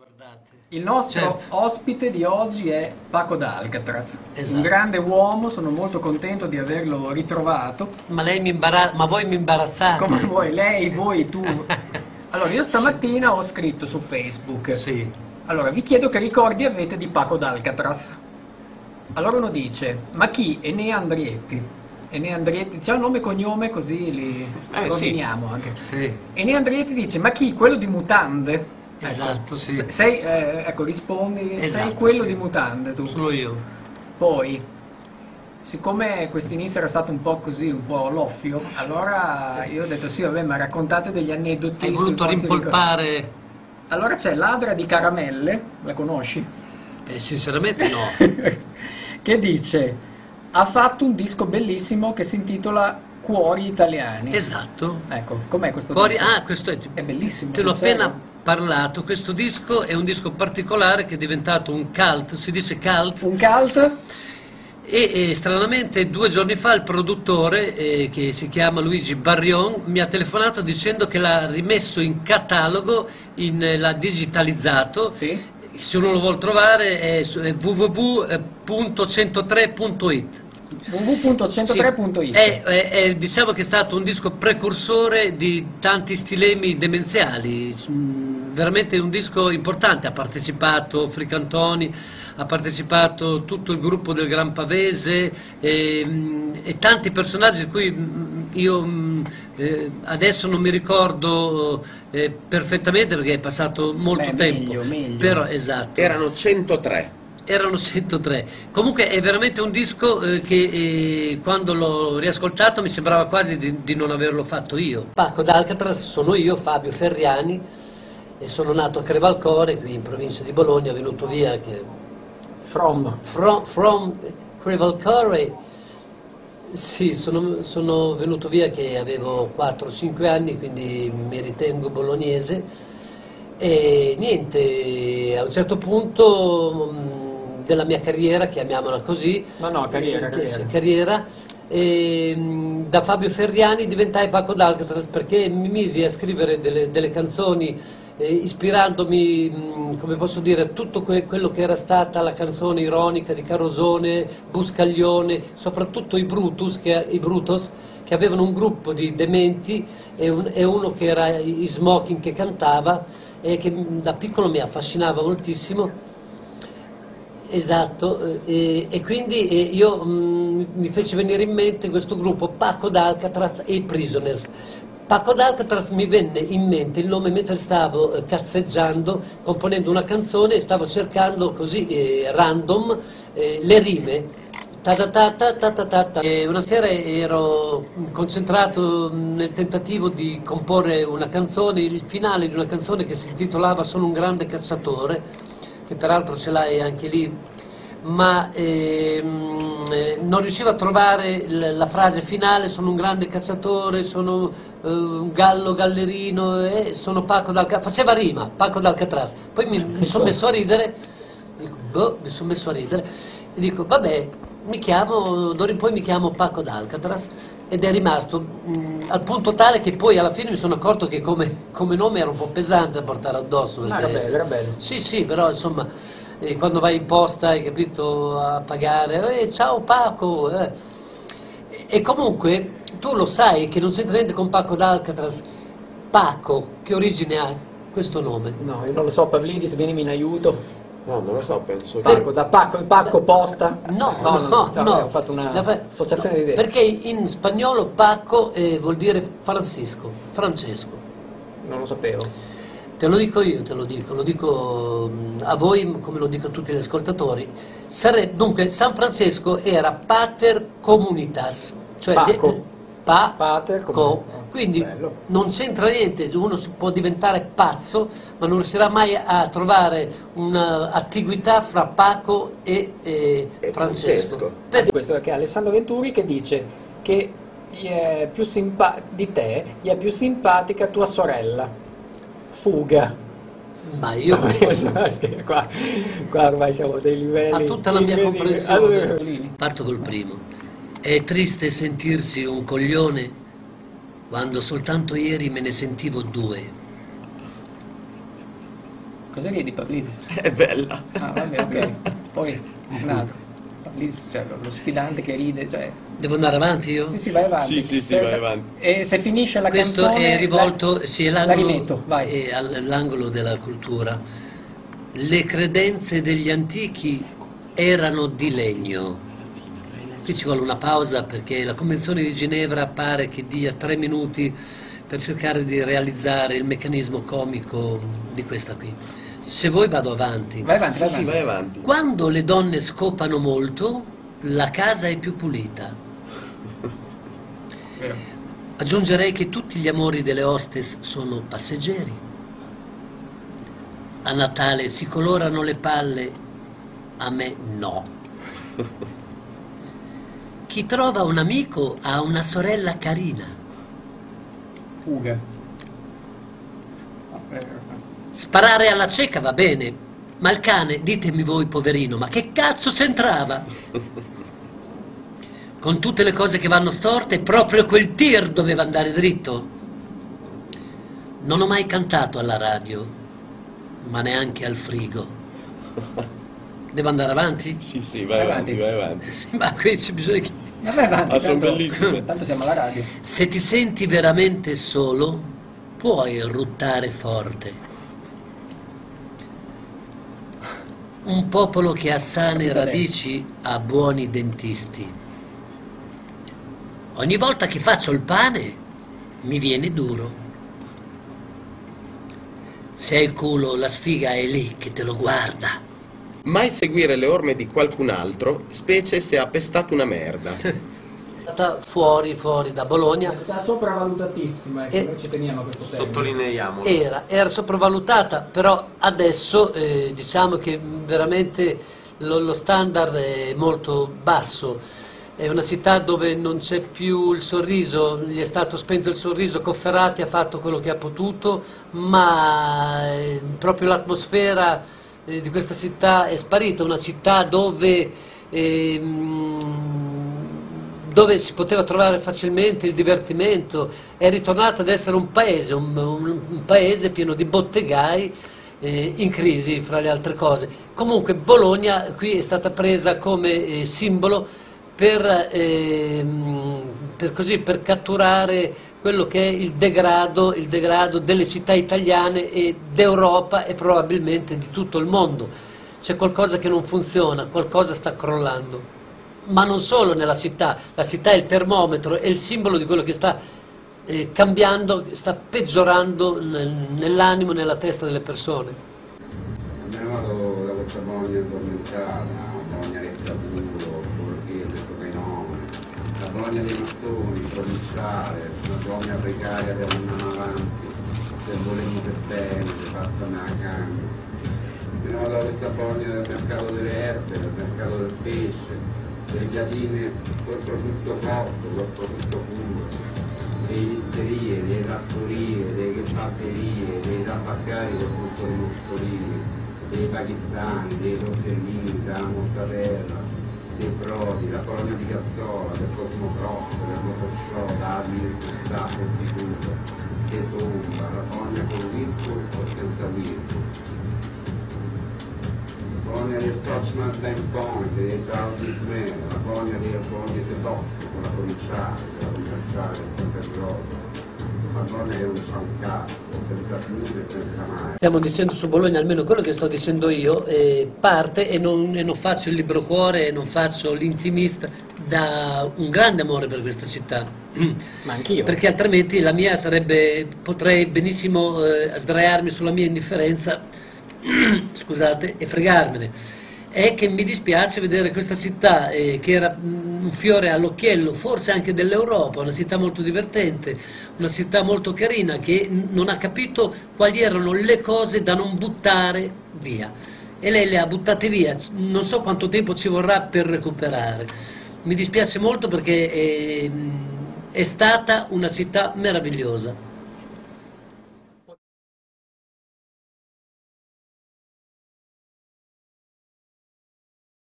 Guardate. Il nostro Certo. ospite di oggi è Paco d'Alcatraz, Esatto. un grande uomo, sono molto contento di averlo ritrovato. Ma lei mi imbarazza, ma voi mi imbarazzate. Come vuoi, lei, voi, tu. Allora, io stamattina ho scritto su Facebook. Sì. Allora, vi chiedo che ricordi avete di Paco d'Alcatraz. Allora uno dice, ma chi? Enea Andrietti. Enea Andrietti, c'è un nome e cognome così li Eh, sì. roviniamo anche. Sì. Enea Andrietti dice, ma chi? Quello di Mutande? Ecco, Esatto, sì. se- Sei, eh, ecco, rispondi, sei Esatto, quello sì. di Mutande tu. Sono io. Poi, siccome quest'inizio era stato un po' così, un po' loffio, allora io ho detto sì, vabbè, ma raccontate degli aneddoti. Hai voluto rimpolpare. Allora c'è Ladra di Caramelle, la conosci? Eh, sinceramente no. che dice, ha fatto un disco bellissimo che si intitola Cuori Italiani. esatto. Ecco, com'è questo Cuori- disco? ah, questo è. È bellissimo. Te l'ho appena parlato. Questo disco è un disco particolare che è diventato un cult, si dice cult. Un cult? E, e, stranamente due giorni fa il produttore, eh, che si chiama Luigi Barrion, mi ha telefonato dicendo che l'ha rimesso in catalogo, in, eh, l'ha digitalizzato. Sì. Se uno lo vuole trovare è, è www.103.it. www.103.it È, è- è- diciamo che è stato un disco precursore di tanti stilemi demenziali, mm, veramente un disco importante, ha partecipato Fricantoni, ha partecipato tutto il gruppo del Gran Pavese e, mm, e tanti personaggi di cui mm, io eh, adesso non mi ricordo eh, perfettamente perché è passato molto Beh, tempo, meglio, meglio. però esatto. Erano 103. Erano 103. Comunque è veramente un disco eh, che eh, quando l'ho riascoltato mi sembrava quasi di, di non averlo fatto io. Paco d'Alcatraz sono io, Fabio Ferriani, e sono nato a Crevalcore, qui in provincia di Bologna, venuto via che From. from, from Crevalcore, sì, sono, sono venuto via che avevo 4-5 anni, quindi mi ritengo bolognese. E niente, a un certo punto mh, della mia carriera, chiamiamola così, No, no, carriera, eh, carriera. sì, carriera, e, mh, da Fabio Ferriani diventai Paco d'Alcatraz perché mi misi a scrivere delle, delle canzoni eh, ispirandomi, mh, come posso dire, a tutto que- quello che era stata la canzone ironica di Carosone, Buscaglione, soprattutto i Brutus, che, i Brutus, che avevano un gruppo di dementi e, un- e uno che era i Smoking che cantava e che mh, da piccolo mi affascinava moltissimo. Esatto, eh, e, e quindi eh, io mh, mi fece venire in mente questo gruppo Paco d'Alcatraz e i Prisoners. Paco d'Alcatraz mi venne in mente il nome mentre stavo eh, cazzeggiando, componendo una canzone e stavo cercando così eh, random eh, le rime. Ta ta ta ta ta ta ta. E una sera ero concentrato nel tentativo di comporre una canzone, il finale di una canzone che si intitolava Sono un grande cacciatore che peraltro ce l'hai anche lì, ma ehm, eh, non riuscivo a trovare la frase finale, sono un grande cacciatore, sono eh, un gallo gallerino, e sono Paco d'Alcatraz, faceva rima, Paco d'Alcatraz, poi mi, mi sono messo a ridere, dico, boh, mi sono messo a ridere, e dico, vabbè, mi chiamo, d'ora in poi mi chiamo Paco d'Alcatraz ed è rimasto mh, al punto tale che poi alla fine mi sono accorto che come, come nome era un po' pesante da portare addosso. Ah, perché- era bello, era bello. Sì, sì, però insomma, eh, quando vai in posta, hai capito, a pagare, eh, ciao Paco. eh. E, e comunque tu lo sai che non c'entra niente con Paco d'Alcatraz. Paco, che origine ha questo nome? No, io non lo so, Pavlidis, venimi in aiuto. No, non lo so, penso che... Pacco, da Pacco, Pacco Posta? No, no, no, no. vabbè, ho fatto una La fa- associazione di idee. Perché in spagnolo Paco eh, vuol dire Francisco, Francesco. Non lo sapevo. Te lo dico io, te lo dico, lo dico mh, a voi come lo dico a tutti gli ascoltatori. Sare- dunque, San Francesco era pater communitas, cioè Paco. Pa- Pater co. quindi bello. non c'entra niente, uno può diventare pazzo, ma non riuscirà mai a trovare un'attiguità fra Paco e, eh, E Francesco. Francesco. Per- Questo perché Alessandro Venturi che dice che gli è più simpa- di te gli è più simpatica tua sorella. Fuga. ma io qua, qua ormai siamo a dei livelli. a tutta la mia comprensione. Parto col primo. È triste sentirsi un coglione quando soltanto ieri me ne sentivo due. Cosa ridi Pavlidis? È bella. Ah, vabbè, ok. Poi un altro. Pavlidis, cioè lo sfidante che ride, cioè... Devo andare avanti io? Sì, sì, vai avanti. Sì, sì, sì, vai avanti. E se finisce la Questo canzone... è rivolto, la- sì, è la l'angolo, rimetto, vai. è all'angolo della cultura. Le credenze degli antichi erano di legno. Qui ci vuole una pausa perché la Convenzione di Ginevra pare che dia tre minuti per cercare di realizzare il meccanismo comico di questa qui. Se vuoi vado avanti. Vai avanti, Sì, vai sì, avanti. vai avanti. Quando le donne scopano molto, la casa è più pulita. Vero. Aggiungerei che tutti gli amori delle hostess sono passeggeri. A Natale si colorano le palle, a me no. Chi trova un amico ha una sorella carina. Fuga. Sparare alla cieca va bene, ma il cane, ditemi voi poverino, ma che cazzo s'entrava? Con tutte le cose che vanno storte, proprio quel tir doveva andare dritto. Non ho mai cantato alla radio, ma neanche al frigo. Devo andare avanti? Sì, sì, vai, Vai avanti, avanti. vai avanti. Sì, ma qui c'è bisogno che... Ma vai avanti, Ah, sono bellissime. Tanto siamo alla radio. Se ti senti veramente solo, puoi ruttare forte. Un popolo che ha sane radici ha buoni dentisti. Ogni volta che faccio il pane mi viene duro. Se hai il culo, la sfiga è lì che te lo guarda. Mai seguire le orme di qualcun altro, specie se ha pestato una merda. Stata Fuori, fuori da Bologna. Sta sopravvalutatissima, ecco, E- noi ci teniamo a questo termine. Sottolineiamolo. Era, era sopravvalutata, però adesso eh, diciamo che veramente lo, lo standard è molto basso. È una città dove non c'è più il sorriso, gli è stato spento il sorriso, Cofferati ha fatto quello che ha potuto, ma eh, proprio l'atmosfera eh, di questa città è sparita, una città dove ehm, dove si poteva trovare facilmente il divertimento, è ritornata ad essere un paese, un, un- un paese pieno di bottegai eh, in crisi fra le altre cose. Comunque Bologna qui è stata presa come eh, simbolo per, ehm, per così, per catturare quello che è il degrado, il degrado delle città italiane e d'Europa e probabilmente di tutto il mondo. C'è qualcosa che non funziona, qualcosa sta crollando ma non solo nella città, la città è il termometro, è il simbolo di quello che sta eh, cambiando, sta peggiorando nel- nell'animo, nella testa delle persone. Andiamo questa Bologna addormentata, Bologna dei mattoni, provinciale, una Bologna precaria che andano avanti, se volemo per bene, se passano la canna. Andiamo da questa Bologna del mercato delle erbe, del mercato del pesce, delle piadine col prosciutto cotto, col prosciutto puro, delle pizzerie, delle trattorie, delle batterie, dei tabaccari col frutto di muscolini, dei pakistani, dei tortellini, della mortadella, dei brodi, la colonia di Cazzola, del Cosmocross, del Motoshow, da Admir Stato Istituto, che tomba, la colonia con Whirlpool o senza Whirlpool. La colonia del Stockman Bank Point, dei Charles Disney, la colonia dei colonie Sedozzo, con la provinciale, la provinciale del Ponte Grosso, Stiamo dicendo su Bologna almeno quello che sto dicendo io, eh, parte e non, e non faccio il libro cuore e non faccio l'intimista da un grande amore per questa città. Ma anch'io. Perché altrimenti la mia sarebbe, potrei benissimo eh, sdraiarmi sulla mia indifferenza, scusate, e fregarmene. È che mi dispiace vedere questa città eh, che era mm, un fiore all'occhiello, forse anche dell'Europa, una città molto divertente, una città molto carina che non ha capito quali erano le cose da non buttare via. E lei le ha buttate via, non so quanto tempo ci vorrà per recuperare. Mi dispiace molto perché eh, è stata una città meravigliosa.